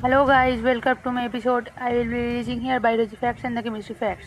Hello guys, welcome to my episode. I will be releasing here biology facts and the chemistry facts.